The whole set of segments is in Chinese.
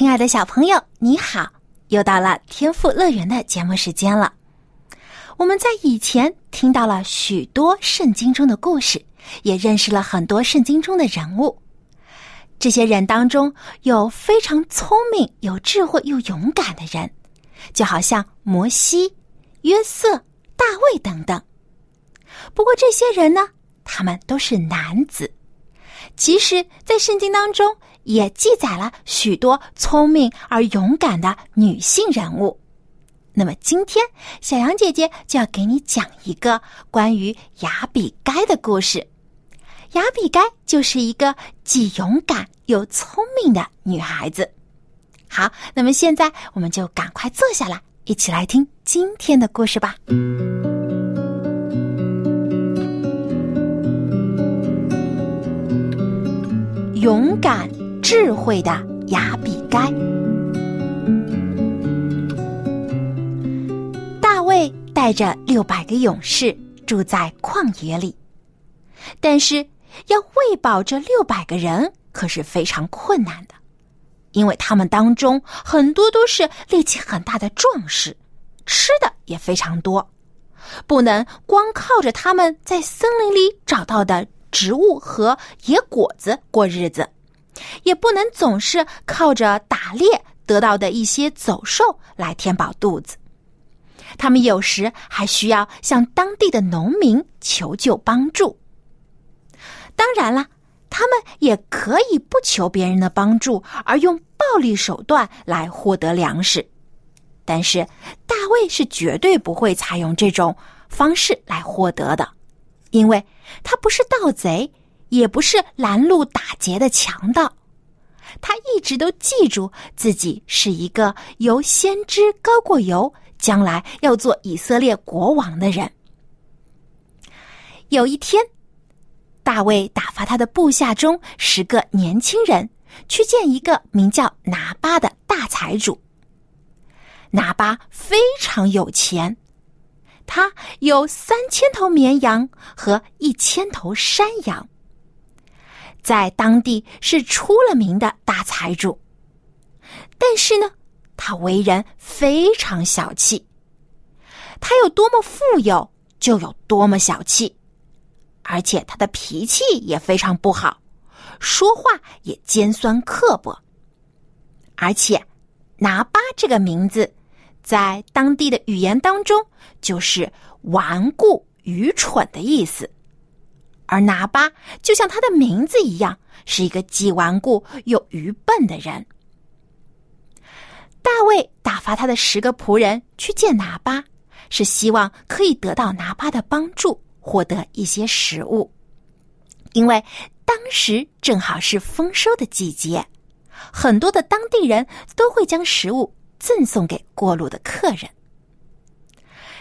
亲爱的小朋友，你好！又到了天赋乐园的节目时间了。我们在以前听到了许多圣经中的故事，也认识了很多圣经中的人物。这些人当中有非常聪明、有智慧又勇敢的人，就好像摩西、约瑟、大卫等等。不过这些人呢，他们都是男子。其实，在圣经当中。也记载了许多聪明而勇敢的女性人物。那么今天，小杨姐姐就要给你讲一个关于雅比该的故事。雅比该就是一个既勇敢又聪明的女孩子。好，那么现在我们就赶快坐下来，一起来听今天的故事吧。勇敢。智慧的雅比该。大卫带着六百个勇士住在旷野里，但是要喂饱这六百个人可是非常困难的，因为他们当中很多都是力气很大的壮士，吃的也非常多，不能光靠着他们在森林里找到的植物和野果子过日子。也不能总是靠着打猎得到的一些走兽来填饱肚子，他们有时还需要向当地的农民求救帮助。当然了，他们也可以不求别人的帮助，而用暴力手段来获得粮食。但是大卫是绝对不会采用这种方式来获得的，因为他不是盗贼。也不是拦路打劫的强盗，他一直都记住自己是一个由先知高过油，将来要做以色列国王的人。有一天，大卫打发他的部下中十个年轻人去见一个名叫拿巴的大财主。拿巴非常有钱，他有三千头绵羊和一千头山羊。在当地是出了名的大财主，但是呢，他为人非常小气。他有多么富有，就有多么小气，而且他的脾气也非常不好，说话也尖酸刻薄。而且，拿巴这个名字，在当地的语言当中就是顽固、愚蠢的意思。而拿巴就像他的名字一样，是一个既顽固又愚笨的人。大卫打发他的十个仆人去见拿巴，是希望可以得到拿巴的帮助，获得一些食物。因为当时正好是丰收的季节，很多的当地人都会将食物赠送给过路的客人。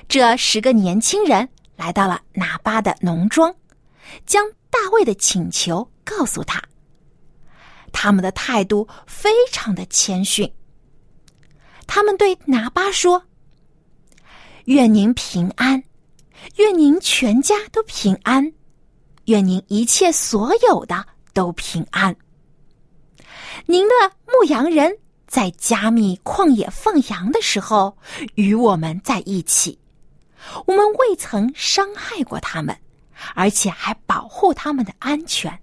这十个年轻人来到了拿巴的农庄。将大卫的请求告诉他，他们的态度非常的谦逊。他们对拿巴说：“愿您平安，愿您全家都平安，愿您一切所有的都平安。您的牧羊人在加密旷野放羊的时候与我们在一起，我们未曾伤害过他们。”而且还保护他们的安全。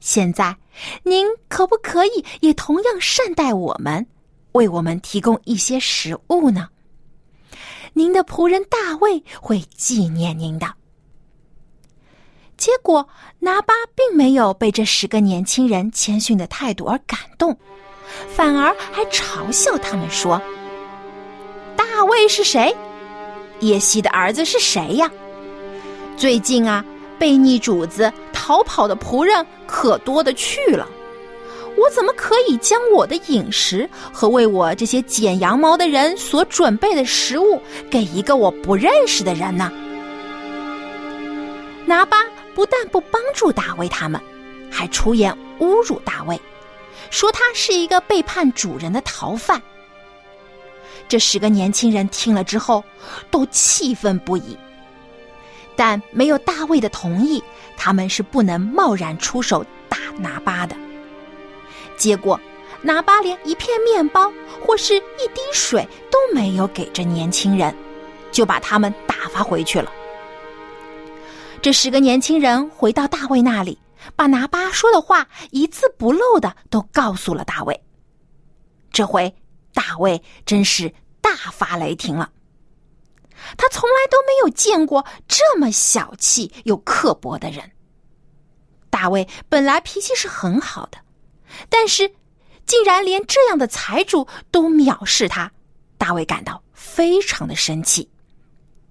现在，您可不可以也同样善待我们，为我们提供一些食物呢？您的仆人大卫会纪念您的。结果，拿巴并没有被这十个年轻人谦逊的态度而感动，反而还嘲笑他们说：“大卫是谁？耶西的儿子是谁呀？”最近啊，被逆主子逃跑的仆人可多的去了，我怎么可以将我的饮食和为我这些剪羊毛的人所准备的食物给一个我不认识的人呢？拿巴不但不帮助大卫他们，还出言侮辱大卫，说他是一个背叛主人的逃犯。这十个年轻人听了之后，都气愤不已。但没有大卫的同意，他们是不能贸然出手打拿巴的。结果，拿巴连一片面包或是一滴水都没有给这年轻人，就把他们打发回去了。这十个年轻人回到大卫那里，把拿巴说的话一字不漏的都告诉了大卫。这回。大卫真是大发雷霆了，他从来都没有见过这么小气又刻薄的人。大卫本来脾气是很好的，但是竟然连这样的财主都藐视他，大卫感到非常的生气。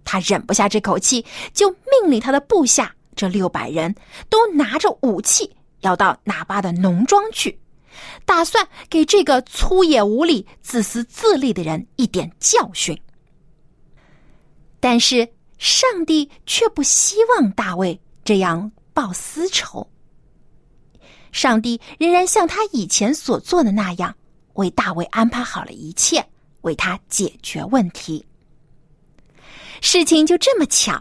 他忍不下这口气，就命令他的部下这六百人都拿着武器，要到拿巴的农庄去。打算给这个粗野无礼、自私自利的人一点教训，但是上帝却不希望大卫这样报私仇。上帝仍然像他以前所做的那样，为大卫安排好了一切，为他解决问题。事情就这么巧，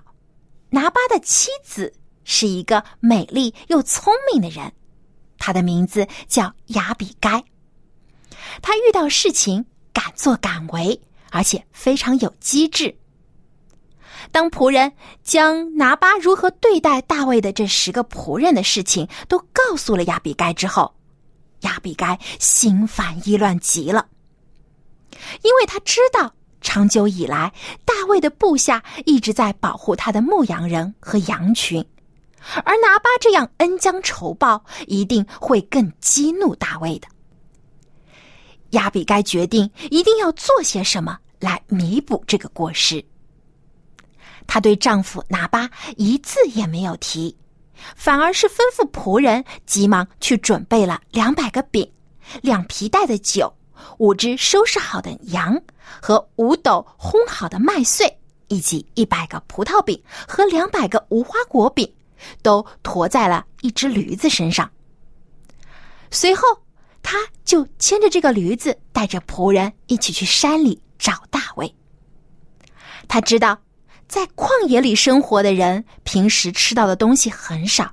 拿巴的妻子是一个美丽又聪明的人。他的名字叫亚比该，他遇到事情敢作敢为，而且非常有机智。当仆人将拿巴如何对待大卫的这十个仆人的事情都告诉了亚比该之后，亚比该心烦意乱极了，因为他知道长久以来大卫的部下一直在保护他的牧羊人和羊群。而拿巴这样恩将仇报，一定会更激怒大卫的。亚比该决定一定要做些什么来弥补这个过失。她对丈夫拿巴一字也没有提，反而是吩咐仆人急忙去准备了两百个饼、两皮袋的酒、五只收拾好的羊和五斗烘好的麦穗，以及一百个葡萄饼和两百个无花果饼。都驮在了一只驴子身上。随后，他就牵着这个驴子，带着仆人一起去山里找大卫。他知道，在旷野里生活的人平时吃到的东西很少，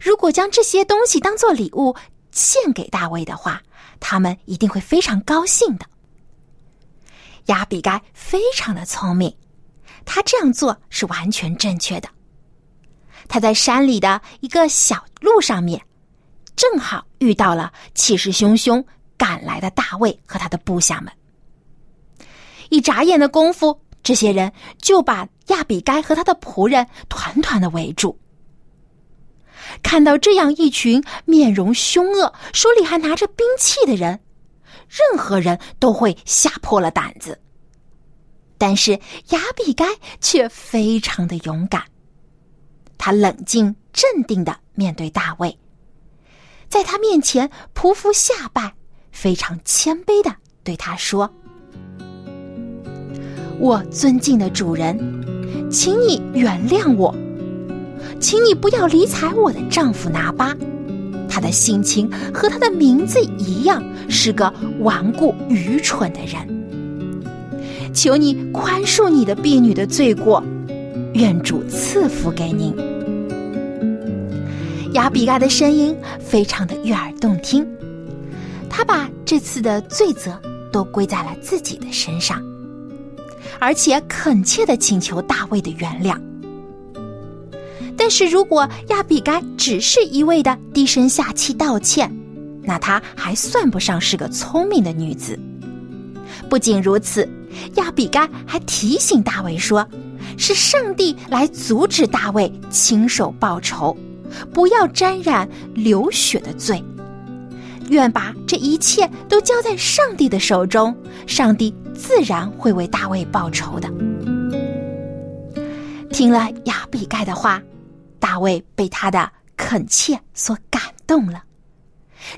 如果将这些东西当做礼物献给大卫的话，他们一定会非常高兴的。亚比该非常的聪明，他这样做是完全正确的。他在山里的一个小路上面，正好遇到了气势汹汹赶来的大卫和他的部下们。一眨眼的功夫，这些人就把亚比该和他的仆人团团的围住。看到这样一群面容凶恶、手里还拿着兵器的人，任何人都会吓破了胆子。但是亚比该却非常的勇敢。他冷静镇定的面对大卫，在他面前匍匐下拜，非常谦卑的对他说：“我尊敬的主人，请你原谅我，请你不要理睬我的丈夫拿巴，他的性情和他的名字一样，是个顽固愚蠢的人。求你宽恕你的婢女的罪过。”愿主赐福给您。亚比嘎的声音非常的悦耳动听，他把这次的罪责都归在了自己的身上，而且恳切的请求大卫的原谅。但是如果亚比该只是一味的低声下气道歉，那她还算不上是个聪明的女子。不仅如此，亚比该还提醒大卫说。是上帝来阻止大卫亲手报仇，不要沾染流血的罪。愿把这一切都交在上帝的手中，上帝自然会为大卫报仇的。听了亚比盖的话，大卫被他的恳切所感动了，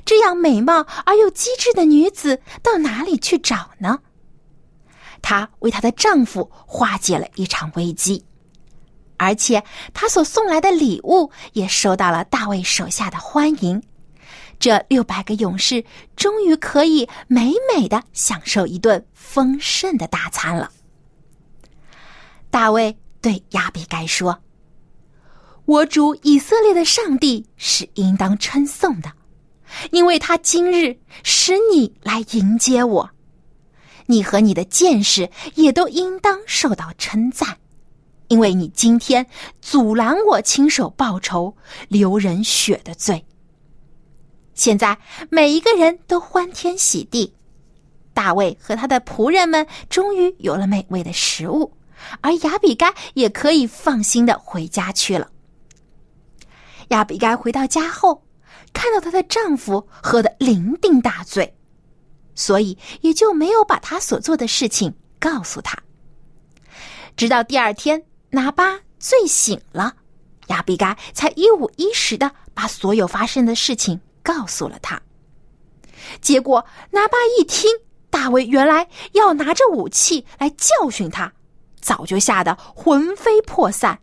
这样美貌而又机智的女子到哪里去找呢？她为她的丈夫化解了一场危机，而且她所送来的礼物也受到了大卫手下的欢迎。这六百个勇士终于可以美美的享受一顿丰盛的大餐了。大卫对亚比该说：“我主以色列的上帝是应当称颂的，因为他今日使你来迎接我，你和你的剑士也都应当受到称赞，因为你今天阻拦我亲手报仇流人血的罪。”现在每一个人都欢天喜地，大卫和他的仆人们终于有了美味的食物，而亚比该也可以放心的回家去了。亚比该回到家后，看到她的丈夫喝得酩酊大醉，所以也就没有把她所做的事情告诉他。直到第二天，拿巴醉醒了，亚比该才一五一十的把所有发生的事情。告诉了他，结果拿巴一听大卫原来要拿着武器来教训他，早就吓得魂飞魄散，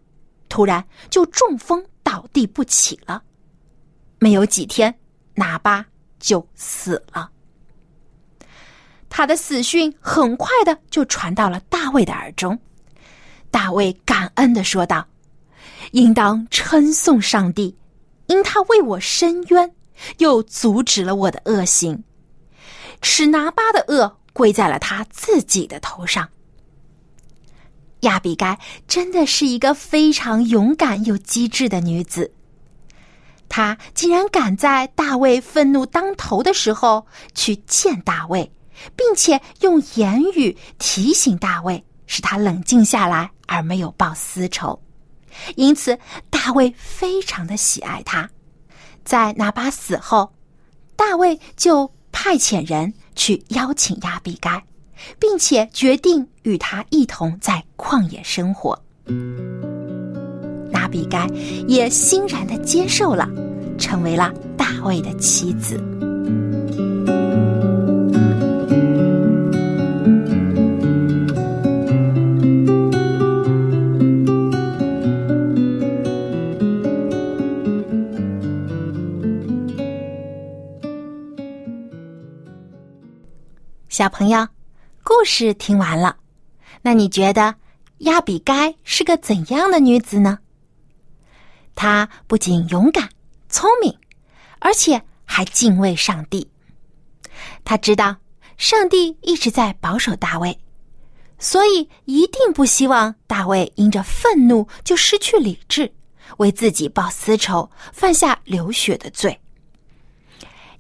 突然就中风倒地不起了。没有几天，拿巴就死了。他的死讯很快的就传到了大卫的耳中，大卫感恩的说道：“应当称颂上帝，因他为我伸冤。”又阻止了我的恶行，使拿巴的恶归在了他自己的头上。亚比该真的是一个非常勇敢又机智的女子，她竟然敢在大卫愤怒当头的时候去见大卫，并且用言语提醒大卫，使他冷静下来，而没有报私仇。因此，大卫非常的喜爱她。在拿巴死后，大卫就派遣人去邀请亚比该，并且决定与他一同在旷野生活。那比该也欣然的接受了，成为了大卫的妻子。小朋友，故事听完了，那你觉得亚比该是个怎样的女子呢？她不仅勇敢、聪明，而且还敬畏上帝。她知道上帝一直在保守大卫，所以一定不希望大卫因着愤怒就失去理智，为自己报私仇，犯下流血的罪。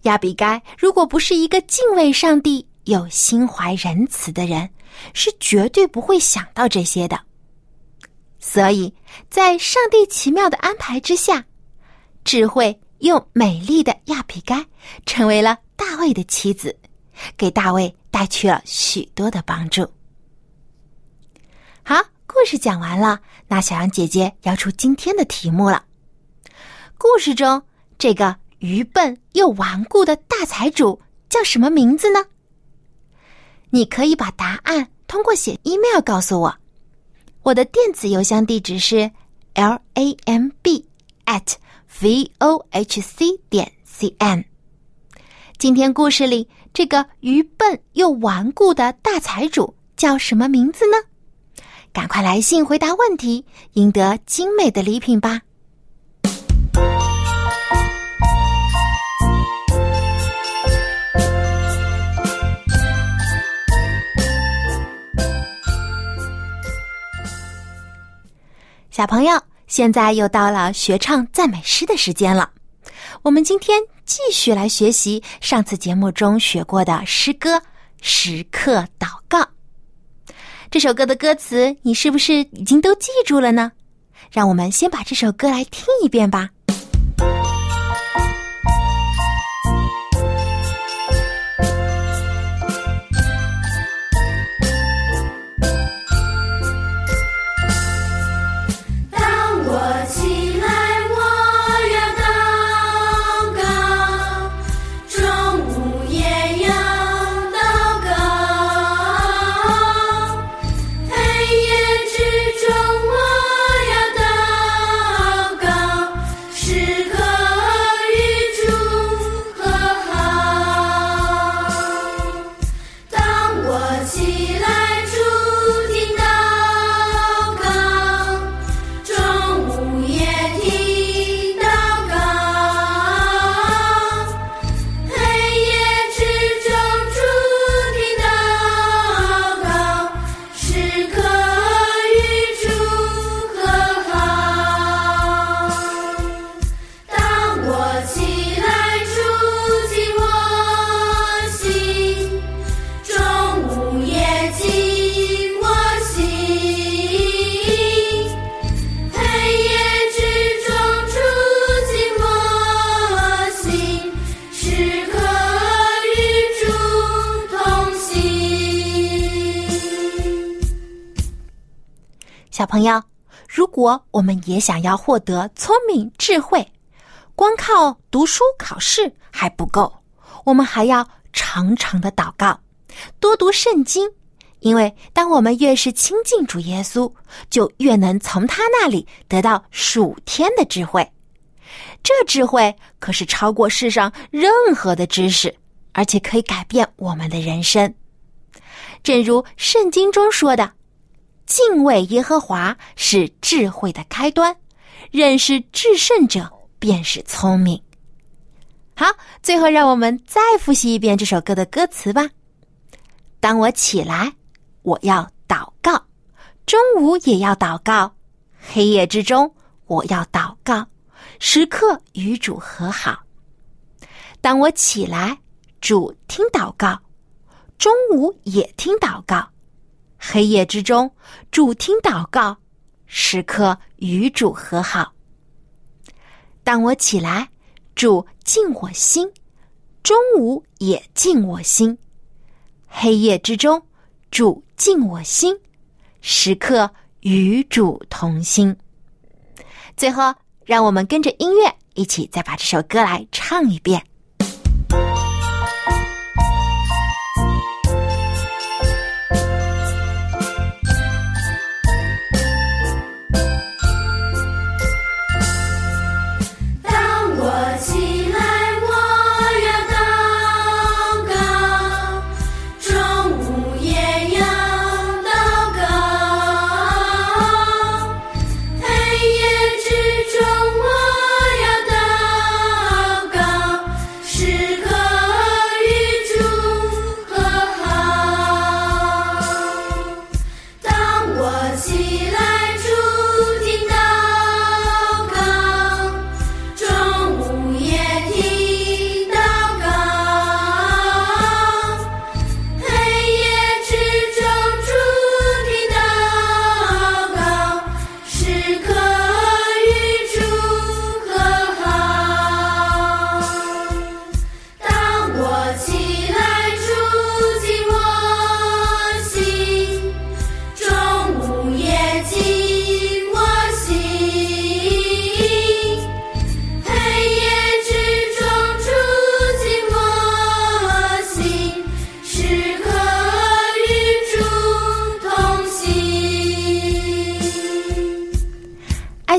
亚比该如果不是一个敬畏上帝，有心怀仁慈的人是绝对不会想到这些的，所以在上帝奇妙的安排之下，智慧又美丽的亚比该成为了大卫的妻子，给大卫带去了许多的帮助。好，故事讲完了，那小羊姐姐要出今天的题目了。故事中这个愚笨又顽固的大财主叫什么名字呢？你可以把答案通过写 email 告诉我，我的电子邮箱地址是 l a m b at v o h c 点 c n。今天故事里这个愚笨又顽固的大财主叫什么名字呢？赶快来信回答问题，赢得精美的礼品吧！小朋友，现在又到了学唱赞美诗的时间了。我们今天继续来学习上次节目中学过的诗歌《时刻祷告》。这首歌的歌词，你是不是已经都记住了呢？让我们先把这首歌来听一遍吧。朋友，如果我们也想要获得聪明智慧，光靠读书考试还不够，我们还要常常的祷告，多读圣经。因为当我们越是亲近主耶稣，就越能从他那里得到属天的智慧。这智慧可是超过世上任何的知识，而且可以改变我们的人生。正如圣经中说的：“敬畏耶和华是智慧的开端，认识至圣者便是聪明。”好，最后让我们再复习一遍这首歌的歌词吧。当我起来。我要祷告，中午也要祷告，黑夜之中我要祷告，时刻与主和好。当我起来，主听祷告，中午也听祷告，黑夜之中主听祷告，时刻与主和好。当我起来，主静我心，中午也静我心，黑夜之中。主敬我心，时刻与主同心。最后，让我们跟着音乐一起再把这首歌来唱一遍。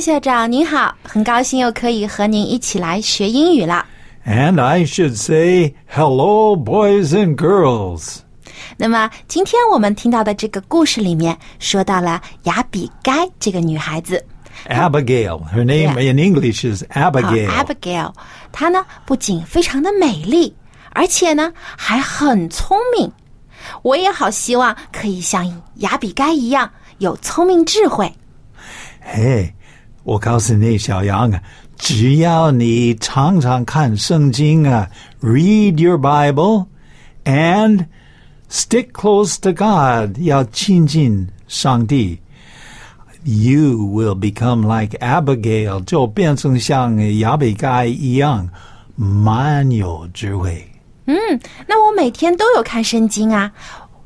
校长您好，很高兴又可以和您一起来学英语了。And I should say hello, boys and girls. 那么今天我们听到的这个故事里面说到了雅比该这个女孩子。Abigail, her name in English is Abigail. Abigail，她呢不仅非常的美丽，而且呢还很聪明。我也好希望可以像雅比该一样有聪明智慧。Hey. 我告诉你，小杨啊，只要你常常看圣经啊，read your Bible and stick close to God，要亲近上帝，you will become like Abigail，就变成像亚比该一样，蛮有智慧。嗯，那我每天都有看圣经啊。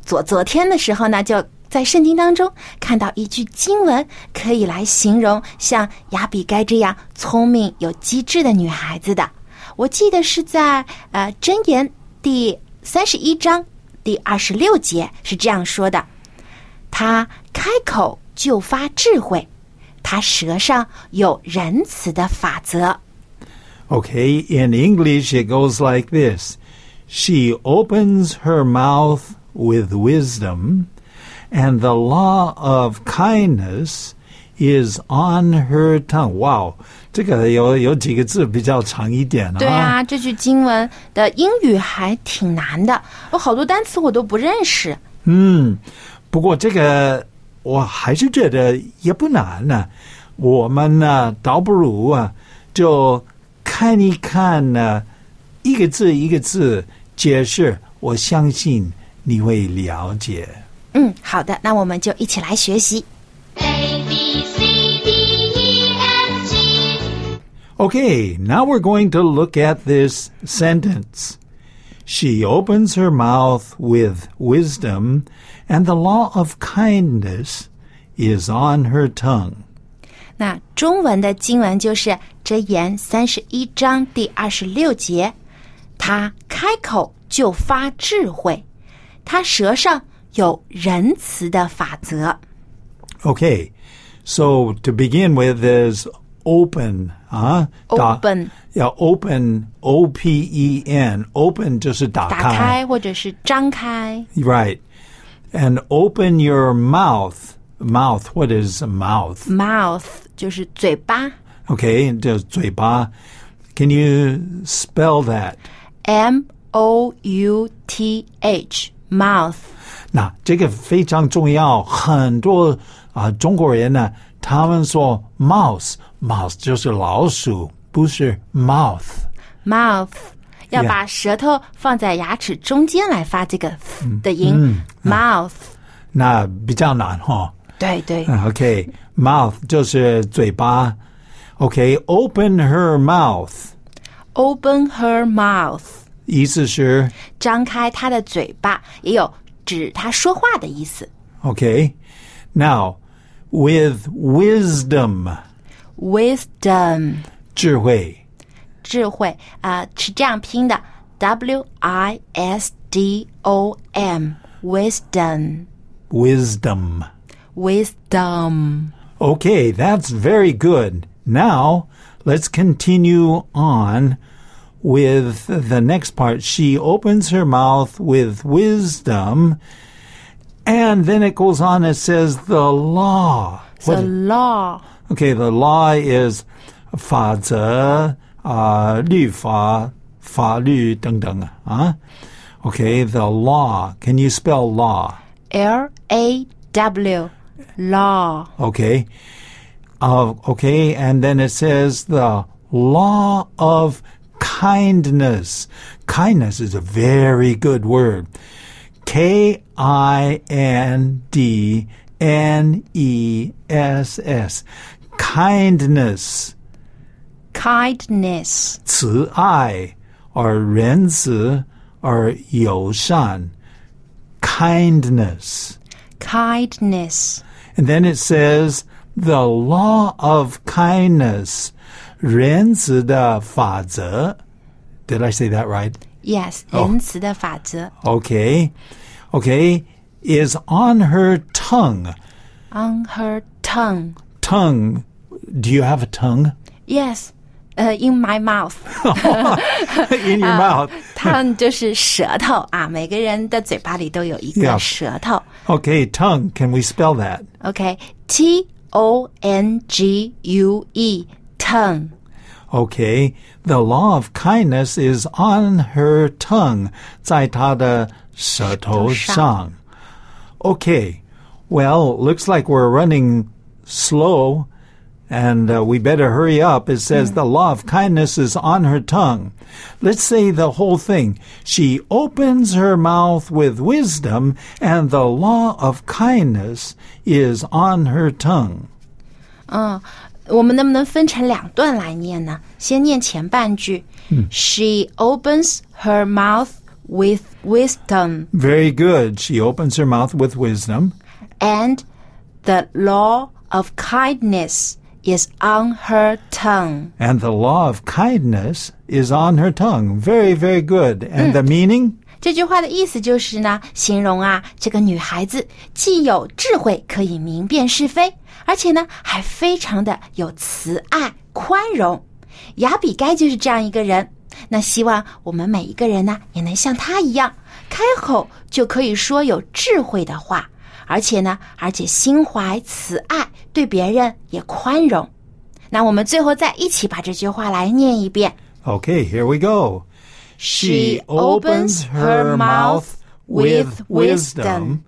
昨昨天的时候呢，就。在圣经当中看到一句经文，可以来形容像亚比该这样聪明有机智的女孩子的。我记得是在呃箴言第三十一章第二十六节是这样说的：“她开口就发智慧，她舌上有仁慈的法则。” Okay, in English it goes like this: She opens her mouth with wisdom. And the law of kindness is on her tongue. Wow，这个有有几个字比较长一点啊。对啊，这句经文的英语还挺难的，有好多单词我都不认识。嗯，不过这个我还是觉得也不难呢。我们呢，倒不如啊，就看一看呢，一个字一个字解释，我相信你会了解。嗯，好的，那我们就一起来学习。A B C D E F G. Okay, now we're going to look at this sentence. She opens her mouth with wisdom, and the law of kindness is on her tongue. 那中文的经文就是《箴言》三十一章第二十六节，他开口就发智慧，他舌上 有仁慈的法则。 Okay, so to begin with is open, huh? 打 Open yeah, open, O P E N. Open 就是打打开或者是张开， Right. And open your mouth. Mouth, what is a mouth? mouth 就是嘴巴 Okay, 就是嘴巴. Can you spell that? M O U T H mouth 那这个非常重要，很多啊、中国人呢，他们说 mouse，mouse 就是老鼠，不是 mouth。mouth 要把舌头放在牙齿中间来发这个的音、mouth 那比较难哈。对对。OK，mouth、就是嘴巴。OK，open、her mouth，open her mouth 意思是张开她的嘴巴，也有指她说话的意思。 OK。Now with wisdom， wisdom 智慧。智慧啊、是这样拼的，W I S D O M wisdom Wisdom. wisdom。 Okay, that's very good. Now, let's continue on with the next part. She opens her mouth with wisdom, and then it goes on, it says the law. The What- law okay, the law is 法则,uh, 律法,法律等等, huh? Okay, the law. Can you spell law? L A W law Okay. Uh, okay, and then it says the law of kindness. Kindness is a very good word. K I N D N E S S. Kindness. kindness 慈爱 or 仁慈 or 友善 kindness kindness and then it says the law of kindness 仁慈的法则 did I say that right yes 哦仁慈的法则 okay okay is on her tongue on her tongue tongue do you have a tongue yes 呃、in my mouth in your mouth tongue 就是舌头啊，每个人的嘴巴里都有一个 Yeah 舌头。 okay tongue can we spell that OK，T O N G U E tongue。 Okay, the law of kindness is on her tongue, 在她的舌头上. Okay, well, looks like we're running slow, and uh, we better hurry up. It says the law of kindness is on her tongue. Let's say the whole thing. She opens her mouth with wisdom, and the law of kindness is on her tongue. 嗯， 我们能不能分成两段来念呢？先念前半句、She opens her mouth with wisdom, Very good. She opens her mouth with wisdom. and the law of kindness is on her tongue. And the law of kindness is on her tongue. Very, very good. And the meaning? 这句话的意思就是呢，形容啊，这个女孩子既有智慧，可以明辨是非，而且呢，还非常的有慈爱、宽容。雅比该就是这样一个人。那希望我们每一个人呢，也能像她一样，开口就可以说有智慧的话，而且呢，而且心怀慈爱，对别人也宽容。那我们最后再一起把这句话来念一遍。Okay, here we go. She opens her mouth with wisdom,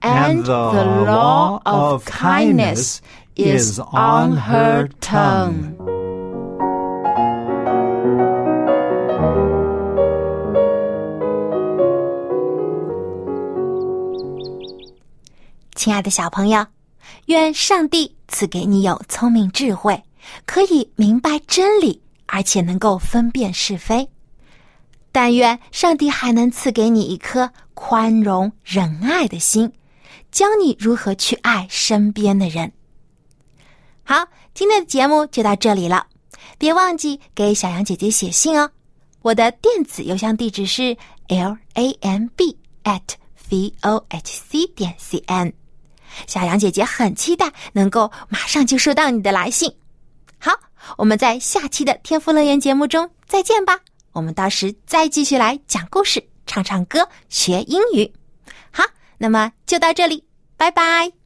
and the law of kindness is on her tongue. 亲爱的小朋友，愿上帝赐给你有聪明智慧，可以明白真理，而且能够分辨是非。 但愿上帝还能赐给你一颗宽容仁爱的心，教你如何去爱身边的人。好，今天的节目就到这里了，别忘记给小杨姐姐写信哦。我的电子邮箱地址是 l a m b at v o h c 点 c n。小杨姐姐很期待能够马上就收到你的来信。好，我们在下期的天赋乐园节目中再见吧。我们到时再继续来讲故事、唱唱歌、学英语。好，那么就到这里，拜拜。